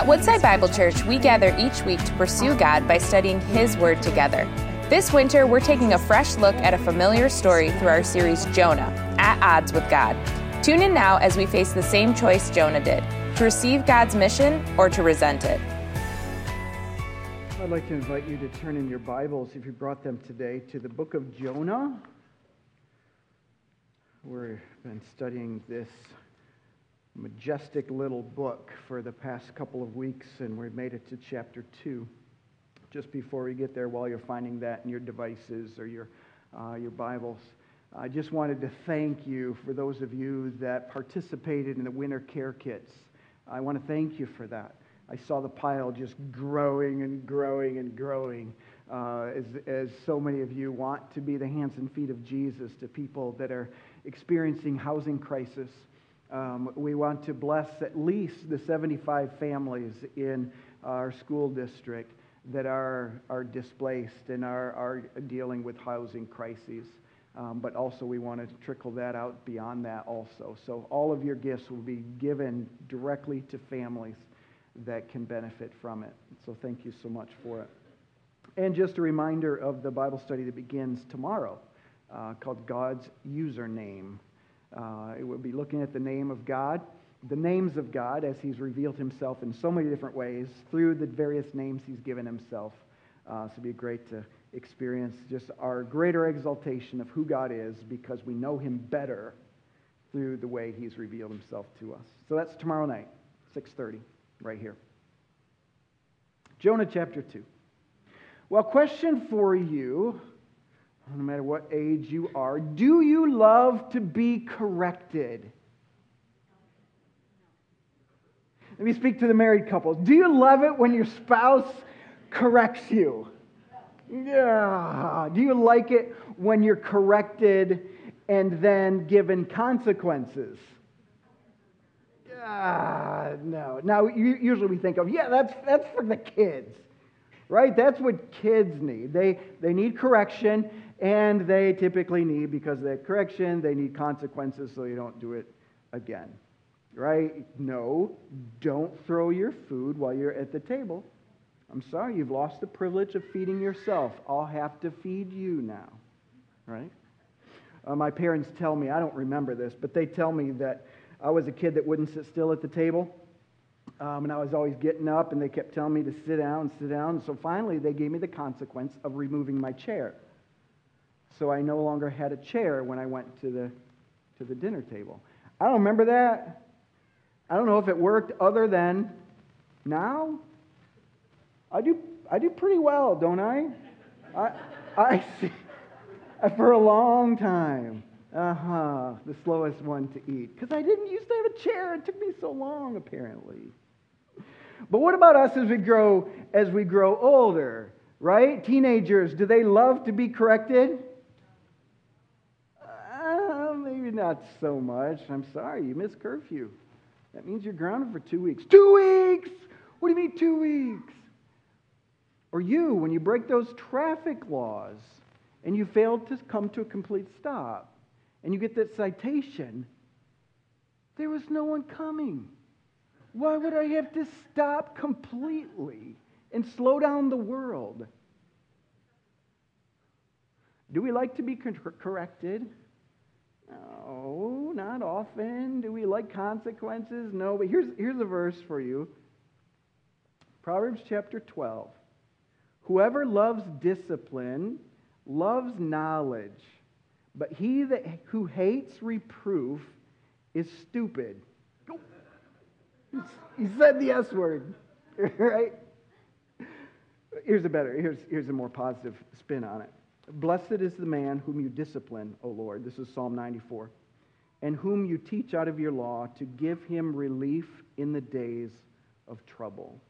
At Woodside Bible Church, we gather each week to pursue God by studying His Word together. This winter, we're taking a fresh look at a familiar story through our series Jonah, At Odds with God. Tune in now as we face the same choice Jonah did to receive God's mission or to resent it. I'd like to invite you to turn in your Bibles, if you brought them today, to the book of Jonah. We've been studying this majestic little book for the past couple of weeks, and we've made it to chapter 2. Just before we get there, while you're finding that in your devices or your, uh, your Bibles, I just wanted to thank you for those of you that participated in the winter care kits. I want to thank you for that. I saw the pile just growing and growing and growing uh, as, as so many of you want to be the hands and feet of Jesus to people that are experiencing housing crisis. Um, we want to bless at least the 75 families in our school district that are, are displaced and are, are dealing with housing crises. Um, but also, we want to trickle that out beyond that also. So, all of your gifts will be given directly to families that can benefit from it. So, thank you so much for it. And just a reminder of the Bible study that begins tomorrow uh, called God's Username. Uh, it will be looking at the name of God, the names of God as He's revealed Himself in so many different ways through the various names He's given Himself. Uh, so it'd be great to experience just our greater exaltation of who God is because we know Him better through the way He's revealed Himself to us. So that's tomorrow night, 6:30, right here. Jonah chapter 2. Well, question for you no matter what age you are, do you love to be corrected? Let me speak to the married couples. Do you love it when your spouse corrects you? Yeah. Do you like it when you're corrected and then given consequences? Ah, no. Now, usually we think of, yeah, that's, that's for the kids, right? That's what kids need. They, they need correction, and they typically need, because of that correction, they need consequences so you don't do it again. Right? No, don't throw your food while you're at the table. I'm sorry, you've lost the privilege of feeding yourself. I'll have to feed you now. Right? Uh, my parents tell me, I don't remember this, but they tell me that I was a kid that wouldn't sit still at the table. Um, and I was always getting up, and they kept telling me to sit down, sit down. So finally, they gave me the consequence of removing my chair so I no longer had a chair when I went to the, to the dinner table. I don't remember that. I don't know if it worked other than now. I do, I do pretty well, don't I? I, I see. For a long time. Uh huh. The slowest one to eat. Because I didn't used to have a chair. It took me so long, apparently. But what about us as we grow as we grow older? Right? Teenagers, do they love to be corrected? Not so much. I'm sorry, you missed curfew. That means you're grounded for two weeks. Two weeks? What do you mean, two weeks? Or you, when you break those traffic laws and you fail to come to a complete stop and you get that citation, there was no one coming. Why would I have to stop completely and slow down the world? Do we like to be corrected? No, not often. Do we like consequences? No, but here's, here's a verse for you Proverbs chapter 12. Whoever loves discipline loves knowledge, but he that, who hates reproof is stupid. He said the S word, right? Here's a better, here's, here's a more positive spin on it. Blessed is the man whom you discipline, O Lord. This is Psalm 94. And whom you teach out of your law to give him relief in the days of trouble.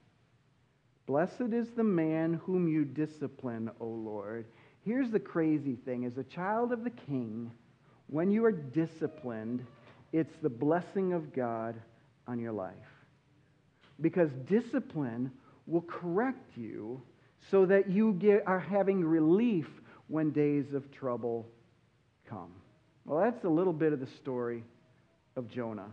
Blessed is the man whom you discipline, O Lord. Here's the crazy thing as a child of the king, when you are disciplined, it's the blessing of God on your life. Because discipline will correct you so that you get, are having relief when days of trouble come. Well, that's a little bit of the story of Jonah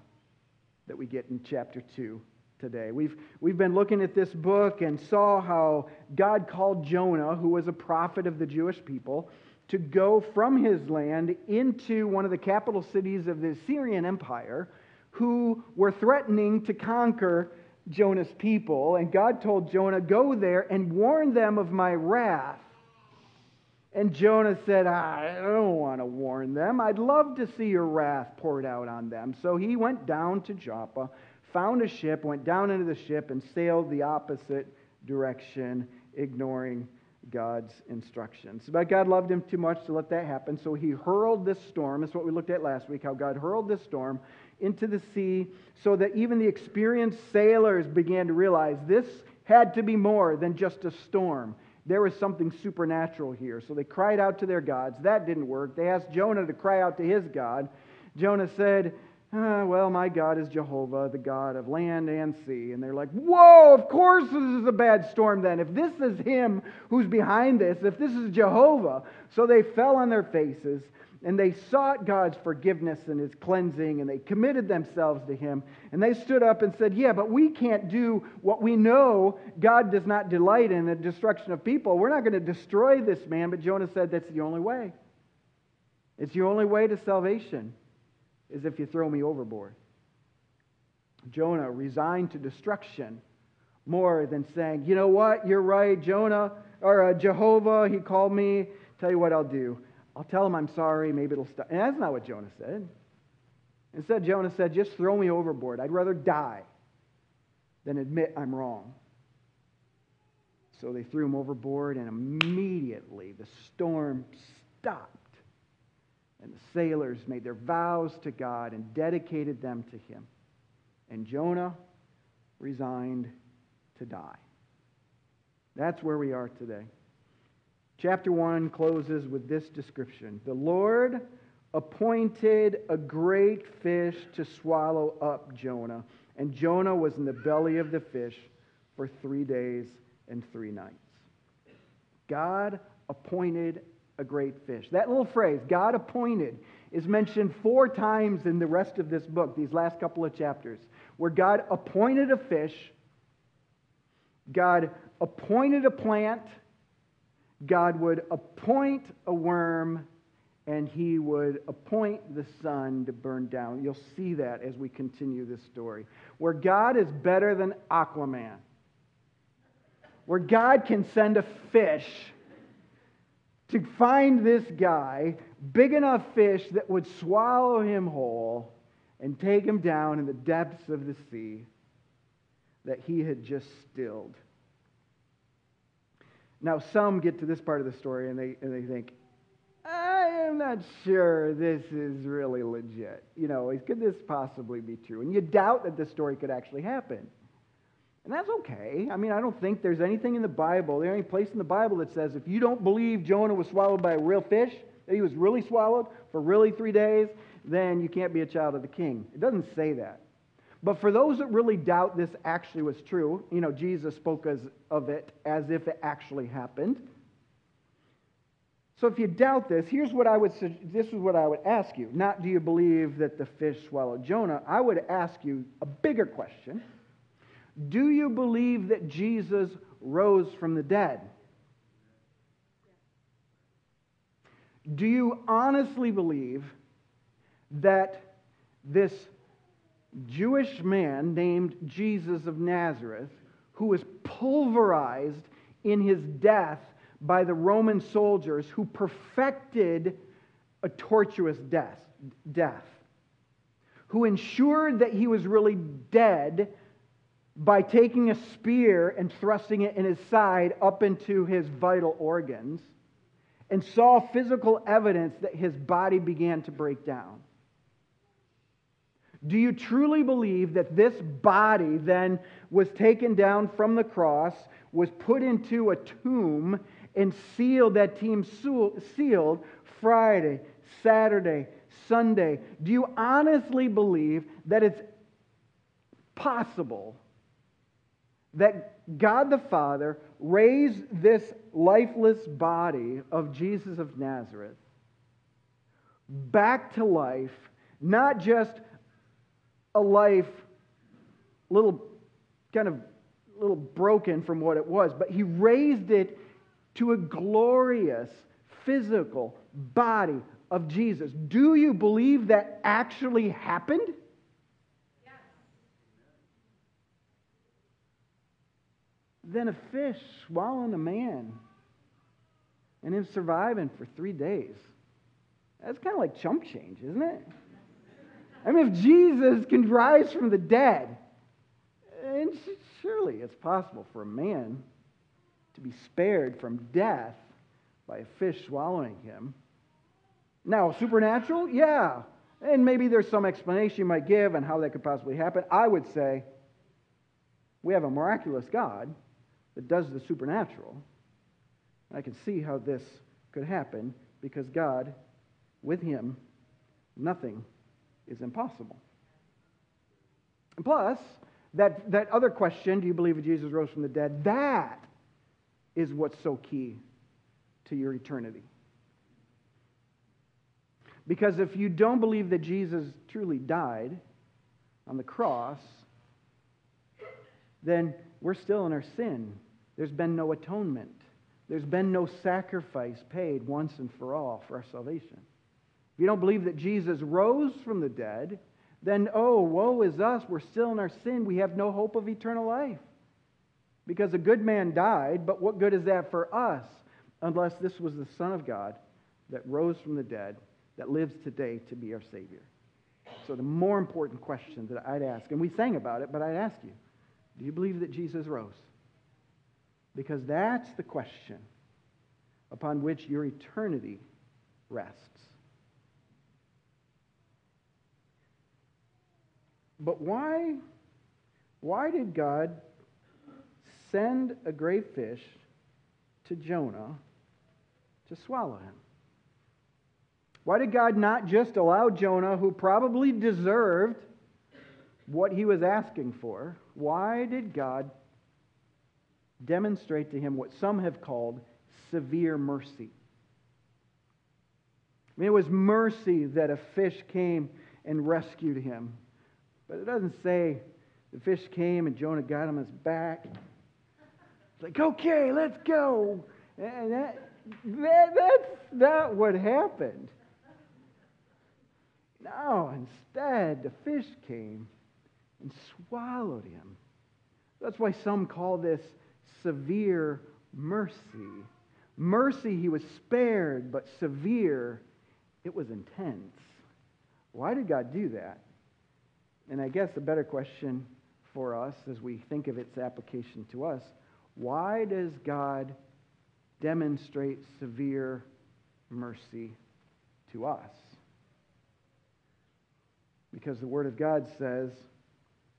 that we get in chapter 2 today. We've, we've been looking at this book and saw how God called Jonah, who was a prophet of the Jewish people, to go from his land into one of the capital cities of the Assyrian Empire, who were threatening to conquer Jonah's people. And God told Jonah, Go there and warn them of my wrath. And Jonah said, ah, I don't want to warn them. I'd love to see your wrath poured out on them. So he went down to Joppa, found a ship, went down into the ship, and sailed the opposite direction, ignoring God's instructions. But God loved him too much to let that happen. So he hurled this storm. That's what we looked at last week, how God hurled this storm into the sea so that even the experienced sailors began to realize this had to be more than just a storm. There was something supernatural here. So they cried out to their gods. That didn't work. They asked Jonah to cry out to his God. Jonah said, ah, Well, my God is Jehovah, the God of land and sea. And they're like, Whoa, of course this is a bad storm then. If this is him who's behind this, if this is Jehovah. So they fell on their faces and they sought God's forgiveness and his cleansing, and they committed themselves to him. And they stood up and said, Yeah, but we can't do what we know God does not delight in the destruction of people. We're not going to destroy this man. But Jonah said, That's the only way. It's the only way to salvation, is if you throw me overboard. Jonah resigned to destruction more than saying, You know what? You're right, Jonah, or uh, Jehovah, he called me. Tell you what I'll do. I'll tell him I'm sorry. Maybe it'll stop. And that's not what Jonah said. Instead, Jonah said, Just throw me overboard. I'd rather die than admit I'm wrong. So they threw him overboard, and immediately the storm stopped. And the sailors made their vows to God and dedicated them to him. And Jonah resigned to die. That's where we are today. Chapter 1 closes with this description The Lord appointed a great fish to swallow up Jonah, and Jonah was in the belly of the fish for three days and three nights. God appointed a great fish. That little phrase, God appointed, is mentioned four times in the rest of this book, these last couple of chapters, where God appointed a fish, God appointed a plant, God would appoint a worm and he would appoint the sun to burn down. You'll see that as we continue this story. Where God is better than Aquaman, where God can send a fish to find this guy, big enough fish that would swallow him whole and take him down in the depths of the sea that he had just stilled. Now, some get to this part of the story and they, and they think, I am not sure this is really legit. You know, could this possibly be true? And you doubt that this story could actually happen. And that's okay. I mean, I don't think there's anything in the Bible, there's any place in the Bible that says if you don't believe Jonah was swallowed by a real fish, that he was really swallowed for really three days, then you can't be a child of the king. It doesn't say that. But for those that really doubt this actually was true, you know, Jesus spoke as, of it as if it actually happened. So if you doubt this, here's what I would this is what I would ask you. Not do you believe that the fish swallowed Jonah? I would ask you a bigger question. Do you believe that Jesus rose from the dead? Do you honestly believe that this Jewish man named Jesus of Nazareth, who was pulverized in his death by the Roman soldiers who perfected a tortuous death, death, who ensured that he was really dead by taking a spear and thrusting it in his side up into his vital organs, and saw physical evidence that his body began to break down. Do you truly believe that this body then was taken down from the cross, was put into a tomb, and sealed, that tomb sealed Friday, Saturday, Sunday? Do you honestly believe that it's possible that God the Father raised this lifeless body of Jesus of Nazareth back to life, not just a life, little kind of a little broken from what it was, but he raised it to a glorious physical body of Jesus. Do you believe that actually happened? Yes. Then a fish swallowing a man and him surviving for three days. That's kind of like chump change, isn't it? I mean, if Jesus can rise from the dead, and surely it's possible for a man to be spared from death by a fish swallowing him. Now, supernatural? Yeah. And maybe there's some explanation you might give on how that could possibly happen. I would say we have a miraculous God that does the supernatural. I can see how this could happen because God, with Him, nothing is impossible. And plus, that, that other question, do you believe that Jesus rose from the dead? That is what's so key to your eternity. Because if you don't believe that Jesus truly died on the cross, then we're still in our sin. There's been no atonement. There's been no sacrifice paid once and for all for our salvation. If you don't believe that Jesus rose from the dead, then, oh, woe is us. We're still in our sin. We have no hope of eternal life. Because a good man died, but what good is that for us unless this was the Son of God that rose from the dead, that lives today to be our Savior? So, the more important question that I'd ask, and we sang about it, but I'd ask you do you believe that Jesus rose? Because that's the question upon which your eternity rests. But why, why did God send a great fish to Jonah to swallow him? Why did God not just allow Jonah, who probably deserved what he was asking for, why did God demonstrate to him what some have called severe mercy? I mean, it was mercy that a fish came and rescued him. But it doesn't say the fish came and Jonah got on his back. It's like, okay, let's go. And that, that, that's not what happened. No, instead, the fish came and swallowed him. That's why some call this severe mercy. Mercy, he was spared, but severe, it was intense. Why did God do that? And I guess a better question for us as we think of its application to us why does God demonstrate severe mercy to us? Because the Word of God says,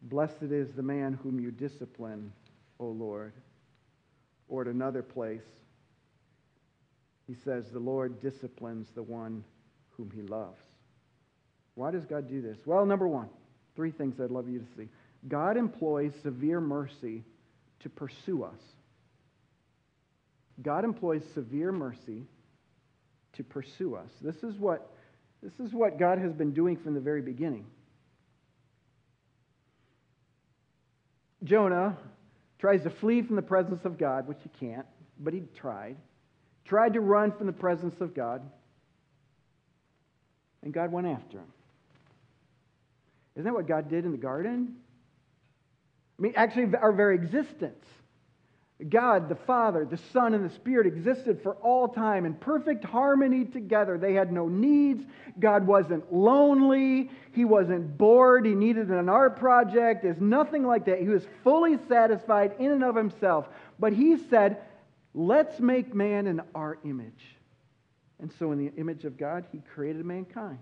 Blessed is the man whom you discipline, O Lord. Or at another place, he says, The Lord disciplines the one whom he loves. Why does God do this? Well, number one, Three things I'd love you to see. God employs severe mercy to pursue us. God employs severe mercy to pursue us. This is what, this is what God has been doing from the very beginning. Jonah tries to flee from the presence of God, which he can't, but he tried. Tried to run from the presence of God, and God went after him. Isn't that what God did in the garden? I mean, actually, our very existence. God, the Father, the Son, and the Spirit existed for all time in perfect harmony together. They had no needs. God wasn't lonely. He wasn't bored. He needed an art project. There's nothing like that. He was fully satisfied in and of himself. But he said, Let's make man in our image. And so, in the image of God, he created mankind.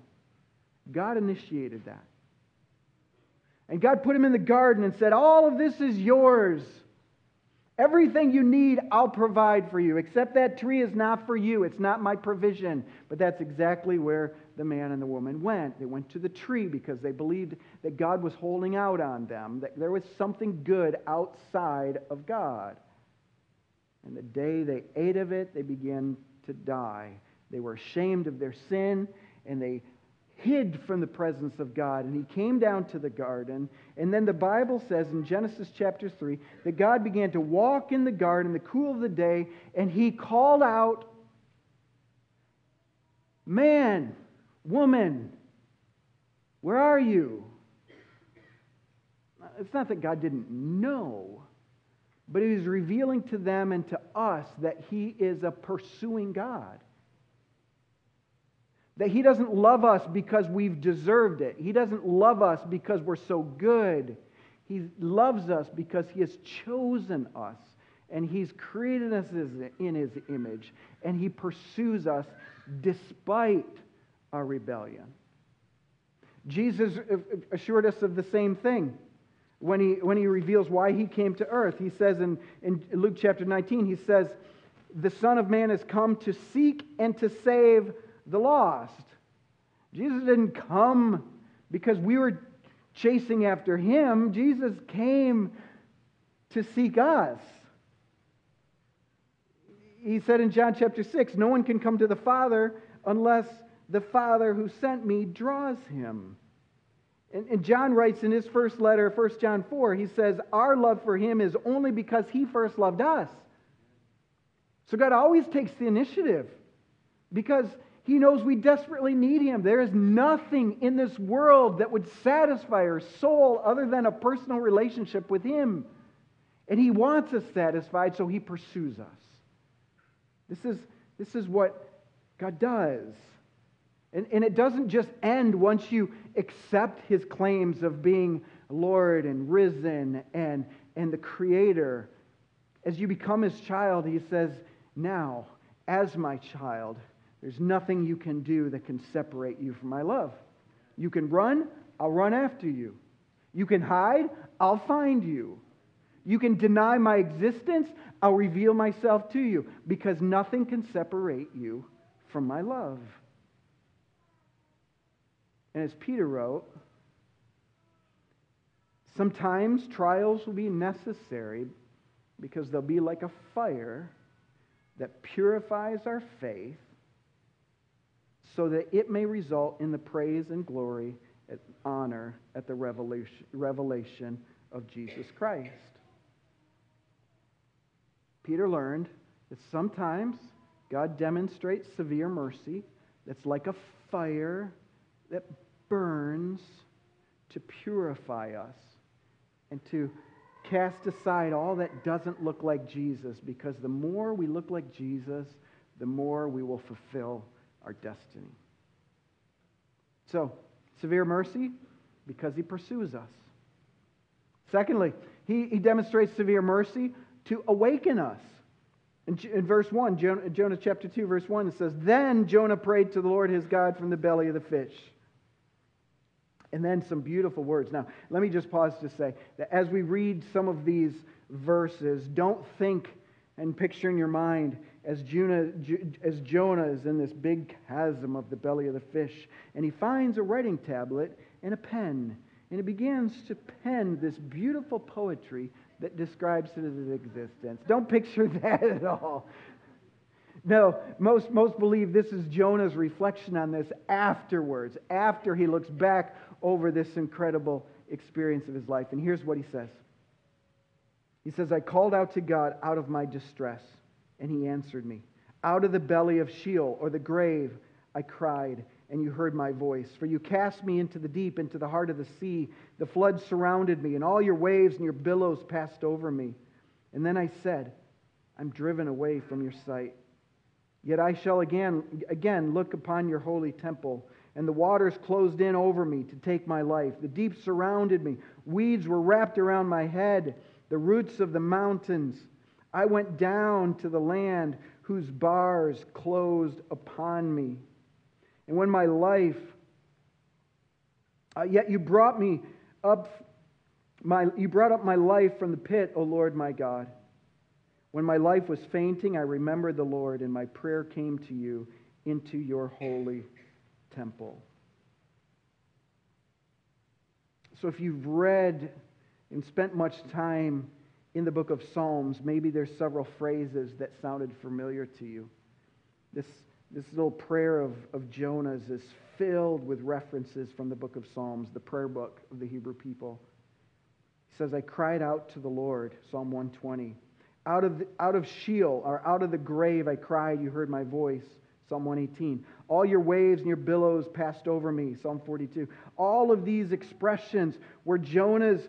God initiated that. And God put him in the garden and said, All of this is yours. Everything you need, I'll provide for you, except that tree is not for you. It's not my provision. But that's exactly where the man and the woman went. They went to the tree because they believed that God was holding out on them, that there was something good outside of God. And the day they ate of it, they began to die. They were ashamed of their sin, and they hid from the presence of God. And he came down to the garden. And then the Bible says in Genesis chapter 3 that God began to walk in the garden in the cool of the day, and he called out, Man, woman, where are you? It's not that God didn't know, but he was revealing to them and to us that he is a pursuing God. That He doesn't love us because we've deserved it. He doesn't love us because we're so good. He loves us because He has chosen us and He's created us in His image and He pursues us despite our rebellion. Jesus assured us of the same thing when he, when he reveals why he came to earth. He says in, in Luke chapter 19, he says, The Son of Man has come to seek and to save the lost. Jesus didn't come because we were chasing after him. Jesus came to seek us. He said in John chapter 6 No one can come to the Father unless the Father who sent me draws him. And, and John writes in his first letter, 1 John 4, he says, Our love for him is only because he first loved us. So God always takes the initiative because he knows we desperately need Him. There is nothing in this world that would satisfy our soul other than a personal relationship with Him. And He wants us satisfied, so He pursues us. This is, this is what God does. And, and it doesn't just end once you accept His claims of being Lord and risen and, and the Creator. As you become His child, He says, Now, as my child, there's nothing you can do that can separate you from my love. You can run, I'll run after you. You can hide, I'll find you. You can deny my existence, I'll reveal myself to you because nothing can separate you from my love. And as Peter wrote, sometimes trials will be necessary because they'll be like a fire that purifies our faith so that it may result in the praise and glory and honor at the revelation of Jesus Christ. Peter learned that sometimes God demonstrates severe mercy that's like a fire that burns to purify us and to cast aside all that doesn't look like Jesus because the more we look like Jesus, the more we will fulfill our destiny. So, severe mercy because he pursues us. Secondly, he, he demonstrates severe mercy to awaken us. In, in verse 1, Jonah, Jonah chapter 2, verse 1, it says, Then Jonah prayed to the Lord his God from the belly of the fish. And then some beautiful words. Now, let me just pause to say that as we read some of these verses, don't think and picture in your mind as Jonah, as Jonah is in this big chasm of the belly of the fish, and he finds a writing tablet and a pen, and he begins to pen this beautiful poetry that describes his existence. Don't picture that at all. No, most, most believe this is Jonah's reflection on this afterwards, after he looks back over this incredible experience of his life. And here's what he says He says, I called out to God out of my distress and he answered me. Out of the belly of Sheol, or the grave, I cried, and you heard my voice. For you cast me into the deep, into the heart of the sea. The flood surrounded me, and all your waves and your billows passed over me. And then I said, I'm driven away from your sight. Yet I shall again, again look upon your holy temple. And the waters closed in over me to take my life. The deep surrounded me. Weeds were wrapped around my head. The roots of the mountains I went down to the land whose bars closed upon me. And when my life, uh, yet you brought me up, my, you brought up my life from the pit, O Lord my God. When my life was fainting, I remembered the Lord, and my prayer came to you into your holy temple. So if you've read and spent much time in the book of Psalms, maybe there's several phrases that sounded familiar to you. This, This little prayer of, of Jonah's is filled with references from the book of Psalms, the prayer book of the Hebrew people. He says, I cried out to the Lord, Psalm 120. Out of, the, out of Sheol, or out of the grave, I cried, you heard my voice. Psalm 118. All your waves and your billows passed over me. Psalm 42. All of these expressions where Jonah's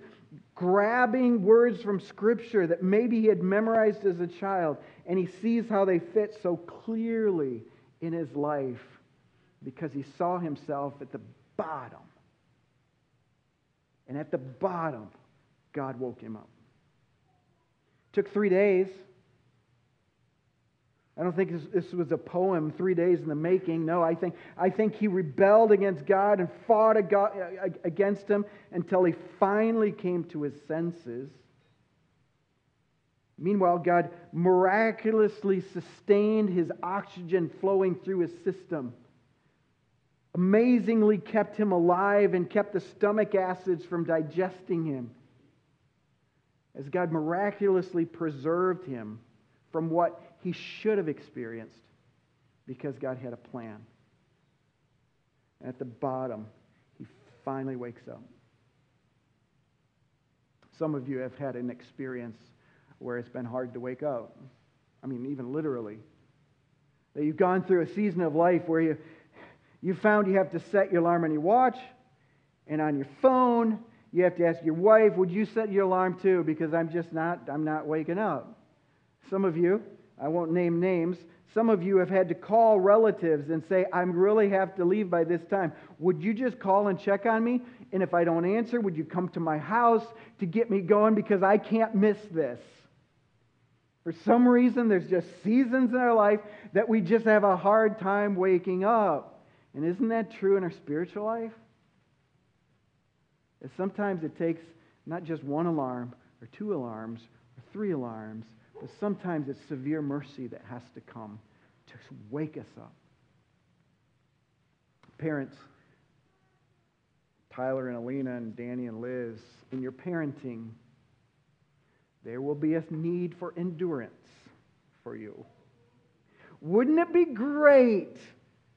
grabbing words from Scripture that maybe he had memorized as a child, and he sees how they fit so clearly in his life because he saw himself at the bottom. And at the bottom, God woke him up. Took three days. I don't think this, was a poem, three days in the making. No, I think, I think he rebelled against God and fought against him until he finally came to his senses. Meanwhile, God miraculously sustained his oxygen flowing through his system, amazingly kept him alive and kept the stomach acids from digesting him. As God miraculously preserved him from what he should have experienced because God had a plan. And at the bottom, he finally wakes up. Some of you have had an experience where it's been hard to wake up. I mean, even literally. That you've gone through a season of life where you, you found you have to set your alarm on your watch and on your phone. You have to ask your wife, would you set your alarm too? Because I'm just not, I'm not waking up. Some of you, I won't name names, some of you have had to call relatives and say, I really have to leave by this time. Would you just call and check on me? And if I don't answer, would you come to my house to get me going because I can't miss this? For some reason, there's just seasons in our life that we just have a hard time waking up. And isn't that true in our spiritual life? That sometimes it takes not just one alarm or two alarms or three alarms, but sometimes it's severe mercy that has to come to wake us up. Parents, Tyler and Alina and Danny and Liz, in your parenting, there will be a need for endurance for you. Wouldn't it be great,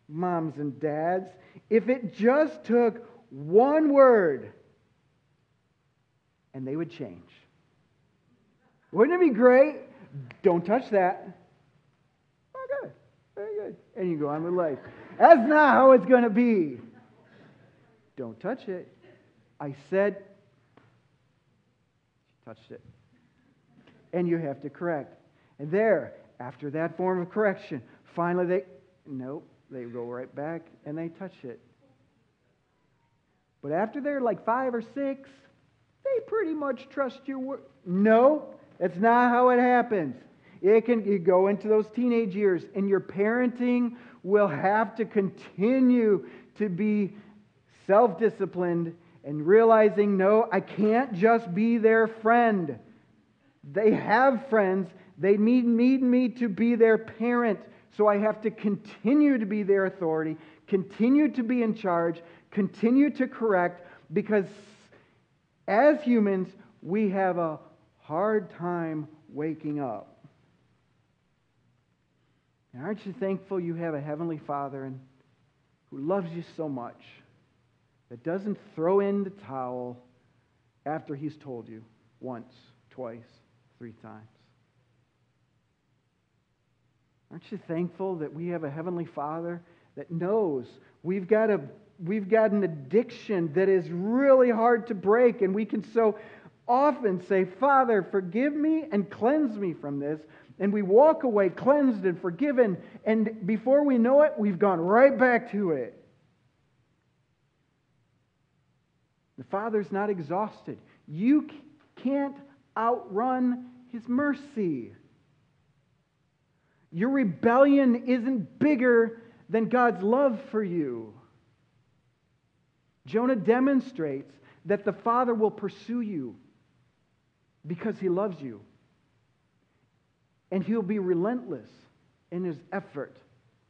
moms and dads, if it just took one word and they would change? Wouldn't it be great? Don't touch that. Oh, good. Very good. And you go on with life. That's not how it's going to be. Don't touch it. I said, touched it and you have to correct. And there, after that form of correction, finally they, nope, they go right back and they touch it. But after they're like five or six, they pretty much trust your word. No, that's not how it happens. It can go into those teenage years, and your parenting will have to continue to be self disciplined and realizing, no, I can't just be their friend. They have friends. They need, need me to be their parent. So I have to continue to be their authority, continue to be in charge, continue to correct, because as humans, we have a hard time waking up. And aren't you thankful you have a Heavenly Father and, who loves you so much that doesn't throw in the towel after He's told you once, twice, three times. Aren't you thankful that we have a Heavenly Father that knows we've got, a, we've got an addiction that is really hard to break, and we can so often say, Father, forgive me and cleanse me from this. And we walk away cleansed and forgiven, and before we know it, we've gone right back to it. The Father's not exhausted. You can't outrun his mercy. Your rebellion isn't bigger than God's love for you. Jonah demonstrates that the Father will pursue you because he loves you. And he'll be relentless in his effort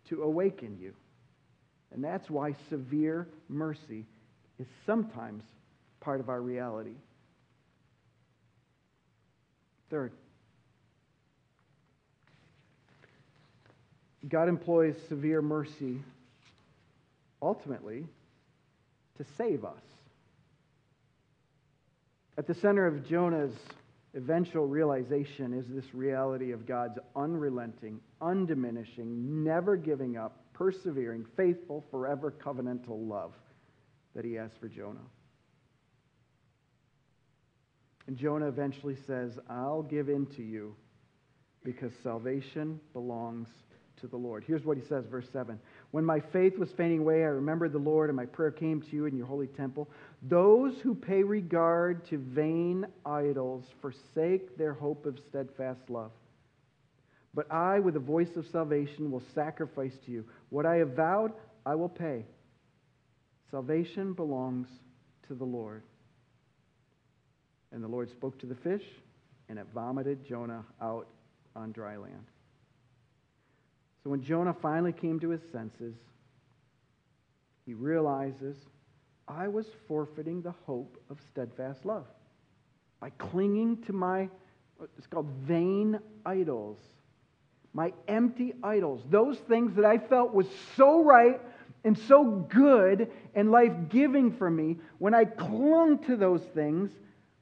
to awaken you. And that's why severe mercy is sometimes part of our reality. Third, God employs severe mercy ultimately to save us. At the center of Jonah's eventual realization is this reality of God's unrelenting, undiminishing, never giving up, persevering, faithful, forever covenantal love that he has for Jonah. And Jonah eventually says, I'll give in to you because salvation belongs to the Lord. Here's what he says, verse 7. When my faith was fading away, I remembered the Lord, and my prayer came to you in your holy temple. Those who pay regard to vain idols forsake their hope of steadfast love. But I, with the voice of salvation, will sacrifice to you. What I have vowed, I will pay. Salvation belongs to the Lord. And the Lord spoke to the fish, and it vomited Jonah out on dry land. So when Jonah finally came to his senses, he realizes I was forfeiting the hope of steadfast love by clinging to my, it's called vain idols, my empty idols, those things that I felt was so right and so good and life giving for me. When I clung to those things,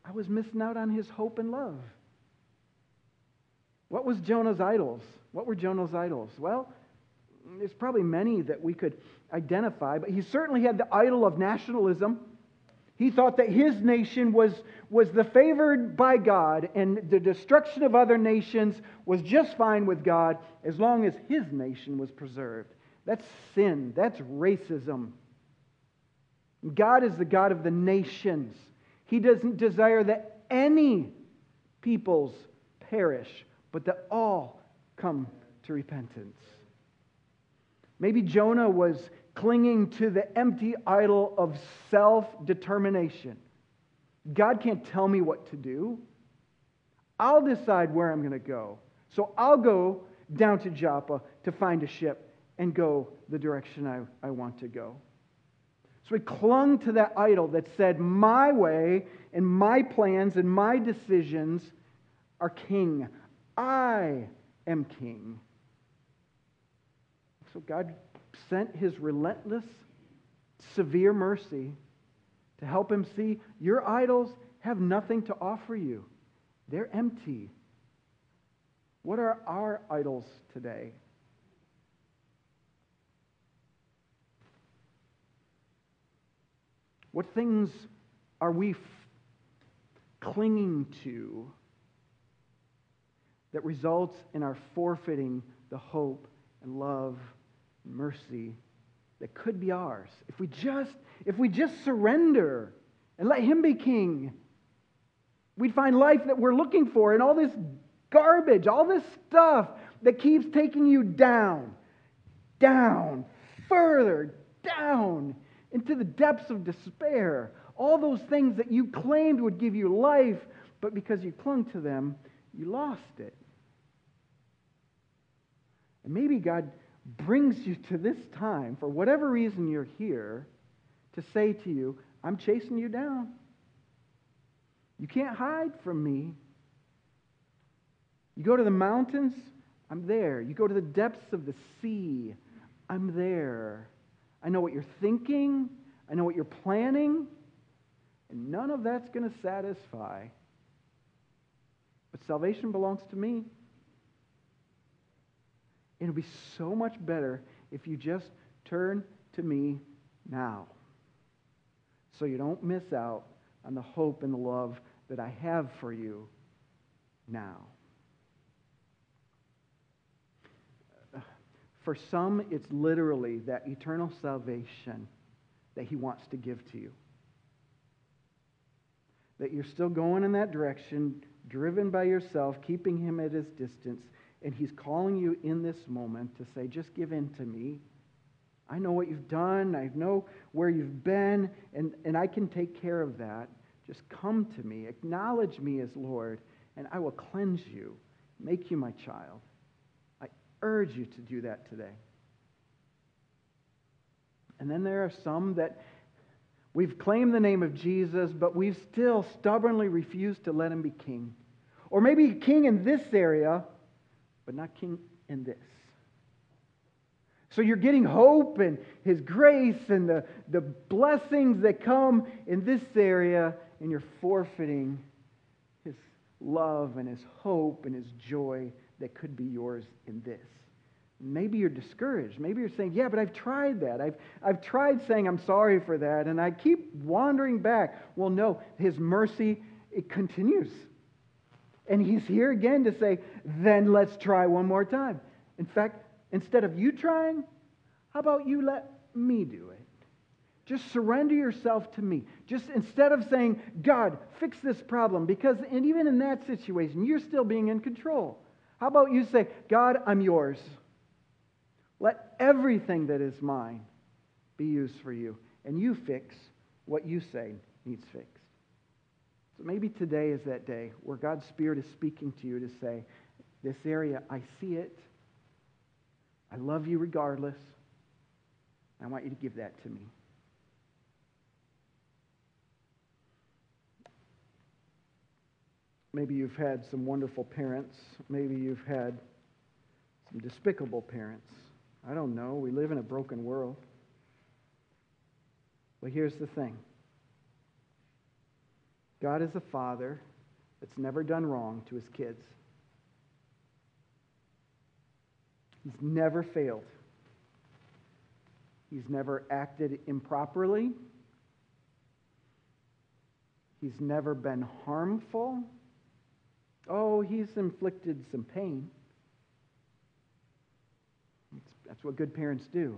I was missing out on his hope and love. What was Jonah's idols? What were Jonah's idols? Well, there's probably many that we could identify, but he certainly had the idol of nationalism. He thought that his nation was, was the favored by God, and the destruction of other nations was just fine with God as long as his nation was preserved. That's sin, that's racism. God is the God of the nations. He doesn't desire that any peoples perish, but that all come to repentance. Maybe Jonah was clinging to the empty idol of self determination. God can't tell me what to do. I'll decide where I'm going to go. So I'll go down to Joppa to find a ship and go the direction I, I want to go. So he clung to that idol that said, My way and my plans and my decisions are king. I am king. So God sent his relentless, severe mercy to help him see your idols have nothing to offer you, they're empty. What are our idols today? What things are we f- clinging to that results in our forfeiting the hope and love mercy that could be ours if we just if we just surrender and let him be king we'd find life that we're looking for and all this garbage all this stuff that keeps taking you down down further down into the depths of despair. All those things that you claimed would give you life, but because you clung to them, you lost it. And maybe God brings you to this time, for whatever reason you're here, to say to you, I'm chasing you down. You can't hide from me. You go to the mountains, I'm there. You go to the depths of the sea, I'm there. I know what you're thinking. I know what you're planning. And none of that's going to satisfy. But salvation belongs to me. It'll be so much better if you just turn to me now. So you don't miss out on the hope and the love that I have for you now. For some, it's literally that eternal salvation that He wants to give to you. That you're still going in that direction, driven by yourself, keeping Him at His distance, and He's calling you in this moment to say, just give in to me. I know what you've done, I know where you've been, and, and I can take care of that. Just come to me, acknowledge me as Lord, and I will cleanse you, make you my child I urge you to do that today. And then there are some that we've claimed the name of Jesus, but we've still stubbornly refused to let him be king. Or maybe king in this area, but not king in this. So you're getting hope and His grace and the, the blessings that come in this area, and you're forfeiting His love and His hope and His joy that could be yours in this. Maybe you're discouraged. Maybe you're saying, Yeah, but I've tried that. I've, I've tried saying I'm sorry for that, and I keep wandering back. Well, no, His mercy, it continues. And He's here again to say, Then let's try one more time. In fact, instead of you trying, how about you let me do it? Just surrender yourself to me. Just instead of saying, God, fix this problem, because and even in that situation, you're still being in control. How about you say, God, I'm yours. Let everything that is mine be used for you, and you fix what you say needs fixed. So maybe today is that day where God's Spirit is speaking to you to say, This area, I see it. I love you regardless. I want you to give that to me. Maybe you've had some wonderful parents. Maybe you've had some despicable parents. I don't know. We live in a broken world. But here's the thing God is a father that's never done wrong to his kids, he's never failed, he's never acted improperly, he's never been harmful. Oh, he's inflicted some pain. That's what good parents do.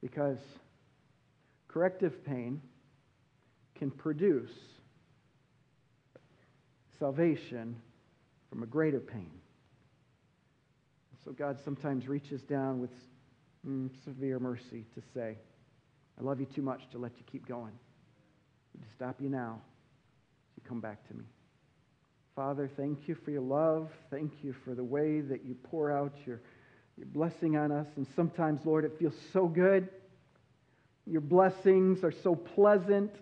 Because corrective pain can produce salvation from a greater pain. So God sometimes reaches down with mm, severe mercy to say, I love you too much to let you keep going. To stop you now, you come back to me. Father, thank you for your love. Thank you for the way that you pour out your your blessing on us. And sometimes, Lord, it feels so good. Your blessings are so pleasant.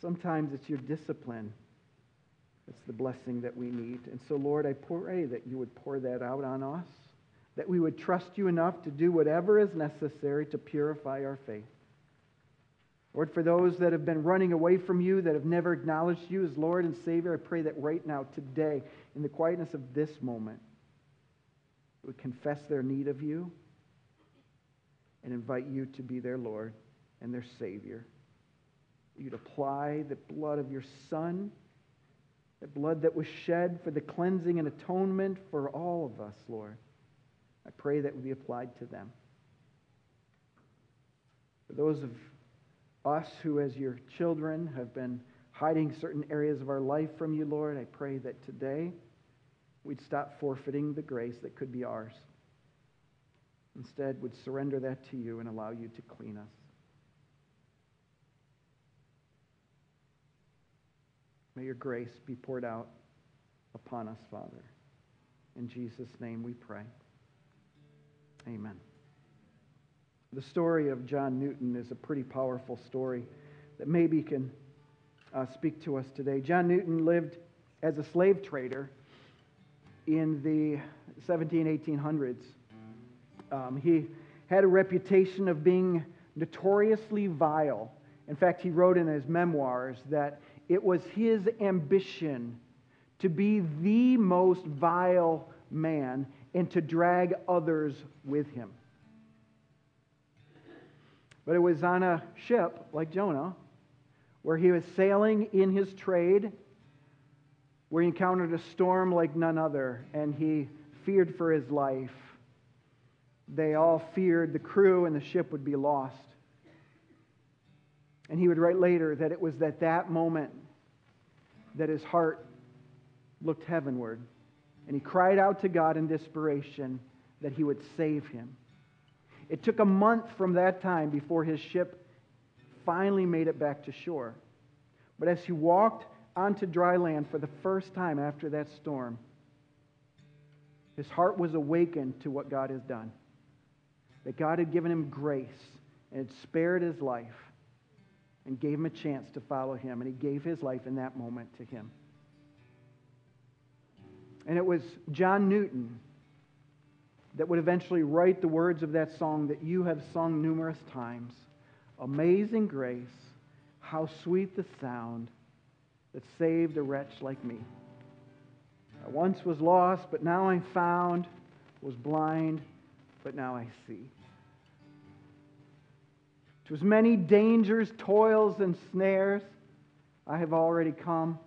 Sometimes it's your discipline that's the blessing that we need. And so, Lord, I pray that you would pour that out on us, that we would trust you enough to do whatever is necessary to purify our faith. Lord, for those that have been running away from you, that have never acknowledged you as Lord and Savior, I pray that right now, today, in the quietness of this moment, would confess their need of you and invite you to be their Lord and their Savior. You'd apply the blood of your Son, the blood that was shed for the cleansing and atonement for all of us, Lord. I pray that would be applied to them. For those of us who, as your children, have been hiding certain areas of our life from you, Lord, I pray that today, we'd stop forfeiting the grace that could be ours. Instead, would surrender that to you and allow you to clean us. May your grace be poured out upon us, Father. In Jesus' name we pray. Amen. The story of John Newton is a pretty powerful story that maybe can uh, speak to us today. John Newton lived as a slave trader in the 17, 1800s. Um, he had a reputation of being notoriously vile. In fact, he wrote in his memoirs that it was his ambition to be the most vile man and to drag others with him. But it was on a ship like Jonah, where he was sailing in his trade where he encountered a storm like none other, and he feared for his life. They all feared the crew and the ship would be lost. And he would write later that it was at that moment that his heart looked heavenward, and he cried out to God in desperation that he would save him. It took a month from that time before his ship finally made it back to shore. But as he walked onto dry land for the first time after that storm, his heart was awakened to what God has done. That God had given him grace and had spared his life and gave him a chance to follow him. And he gave his life in that moment to him. And it was John Newton that would eventually write the words of that song that you have sung numerous times Amazing grace, how sweet the sound that saved a wretch like me. I once was lost, but now I'm found, was blind, but now I see. To as many dangers, toils, and snares I have already come,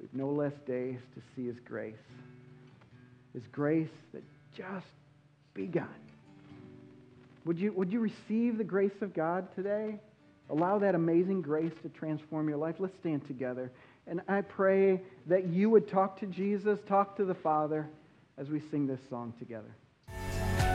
with no less days to see His grace. His grace that just begun. Would you, would you receive the grace of God today? Allow that amazing grace to transform your life. Let's stand together. And I pray that you would talk to Jesus, talk to the Father as we sing this song together.